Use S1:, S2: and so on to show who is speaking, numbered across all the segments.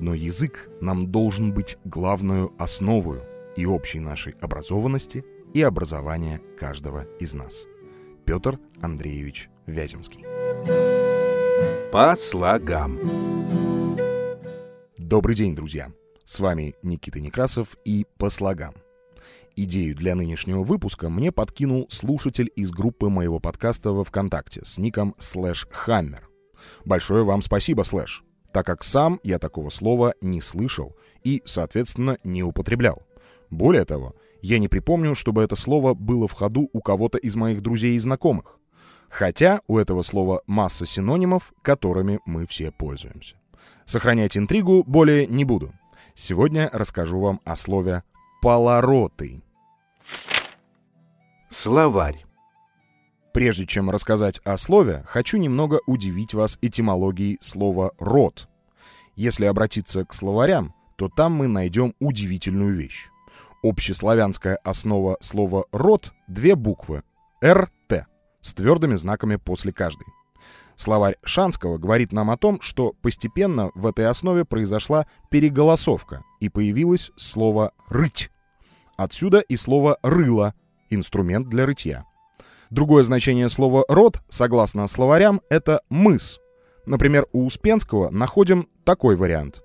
S1: родной язык нам должен быть главную основою и общей нашей образованности, и образования каждого из нас. Петр Андреевич Вяземский.
S2: По слогам.
S1: Добрый день, друзья! С вами Никита Некрасов и «По слогам». Идею для нынешнего выпуска мне подкинул слушатель из группы моего подкаста во ВКонтакте с ником Слэш Хаммер. Большое вам спасибо, Слэш, так как сам я такого слова не слышал и, соответственно, не употреблял. Более того, я не припомню, чтобы это слово было в ходу у кого-то из моих друзей и знакомых. Хотя у этого слова масса синонимов, которыми мы все пользуемся. Сохранять интригу более не буду. Сегодня расскажу вам о слове «полороты».
S2: Словарь.
S1: Прежде чем рассказать о слове, хочу немного удивить вас этимологией слова «род». Если обратиться к словарям, то там мы найдем удивительную вещь. Общеславянская основа слова «род» — две буквы «РТ» с твердыми знаками после каждой. Словарь Шанского говорит нам о том, что постепенно в этой основе произошла переголосовка и появилось слово «рыть». Отсюда и слово «рыло» — инструмент для рытья. Другое значение слова «род», согласно словарям, это «мыс». Например, у Успенского находим такой вариант.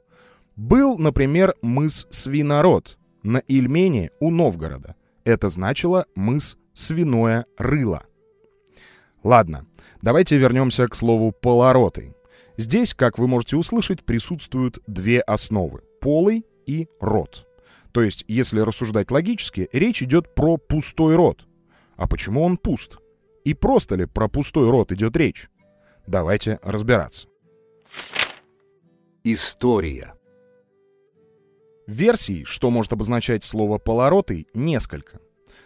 S1: Был, например, мыс Свинород на Ильмене у Новгорода. Это значило мыс Свиное Рыло. Ладно, Давайте вернемся к слову «полороты». Здесь, как вы можете услышать, присутствуют две основы — полый и рот. То есть, если рассуждать логически, речь идет про пустой рот. А почему он пуст? И просто ли про пустой рот идет речь? Давайте разбираться.
S2: История.
S1: Версий, что может обозначать слово «полоротый», несколько.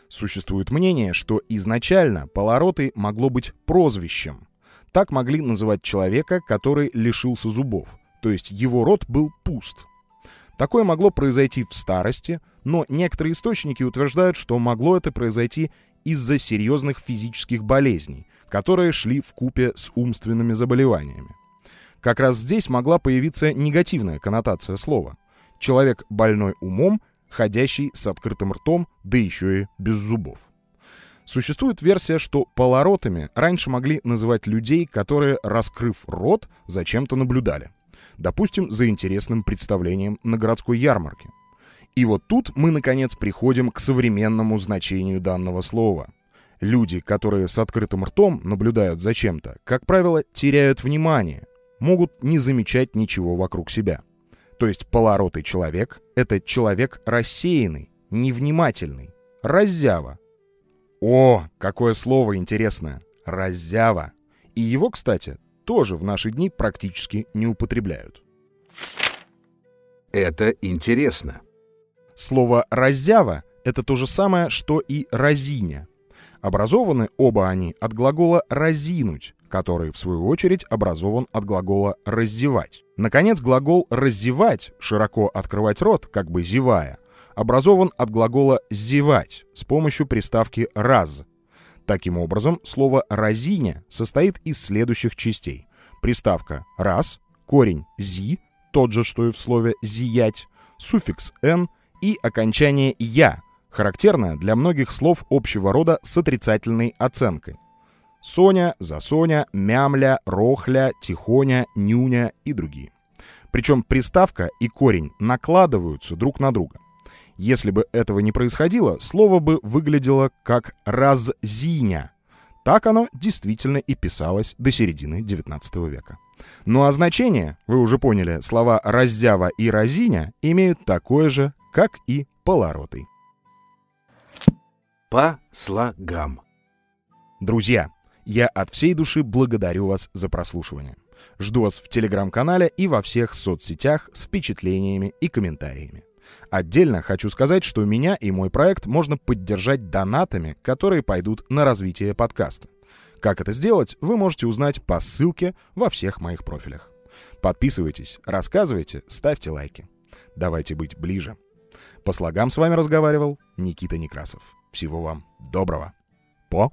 S1: Существует мнение, что изначально Полороты могло быть прозвищем. Так могли называть человека, который лишился зубов, то есть его рот был пуст. Такое могло произойти в старости, но некоторые источники утверждают, что могло это произойти из-за серьезных физических болезней, которые шли в купе с умственными заболеваниями. Как раз здесь могла появиться негативная коннотация слова. Человек больной умом ходящий с открытым ртом, да еще и без зубов. Существует версия, что полоротами раньше могли называть людей, которые, раскрыв рот, зачем-то наблюдали. Допустим, за интересным представлением на городской ярмарке. И вот тут мы, наконец, приходим к современному значению данного слова. Люди, которые с открытым ртом наблюдают за чем-то, как правило, теряют внимание, могут не замечать ничего вокруг себя. То есть полоротый человек — это человек рассеянный, невнимательный, раззява. О, какое слово интересное! Раззява. И его, кстати, тоже в наши дни практически не употребляют.
S2: Это интересно.
S1: Слово «раззява» — это то же самое, что и «разиня». Образованы оба они от глагола «разинуть», который, в свою очередь, образован от глагола «раздевать». Наконец, глагол «раздевать» — широко открывать рот, как бы зевая, образован от глагола «зевать» с помощью приставки «раз». Таким образом, слово «разиня» состоит из следующих частей. Приставка «раз», корень «зи», тот же, что и в слове «зиять», суффикс «н» и окончание «я», характерное для многих слов общего рода с отрицательной оценкой. Соня, Засоня, Мямля, Рохля, Тихоня, Нюня и другие. Причем приставка и корень накладываются друг на друга. Если бы этого не происходило, слово бы выглядело как «раззиня». Так оно действительно и писалось до середины XIX века. Ну а значение, вы уже поняли, слова «раздява» и «разиня» имеют такое же, как и «полоротый».
S2: По слогам.
S1: Друзья, я от всей души благодарю вас за прослушивание. Жду вас в телеграм-канале и во всех соцсетях с впечатлениями и комментариями. Отдельно хочу сказать, что меня и мой проект можно поддержать донатами, которые пойдут на развитие подкаста. Как это сделать, вы можете узнать по ссылке во всех моих профилях. Подписывайтесь, рассказывайте, ставьте лайки. Давайте быть ближе. По слогам с вами разговаривал Никита Некрасов. Всего вам доброго. По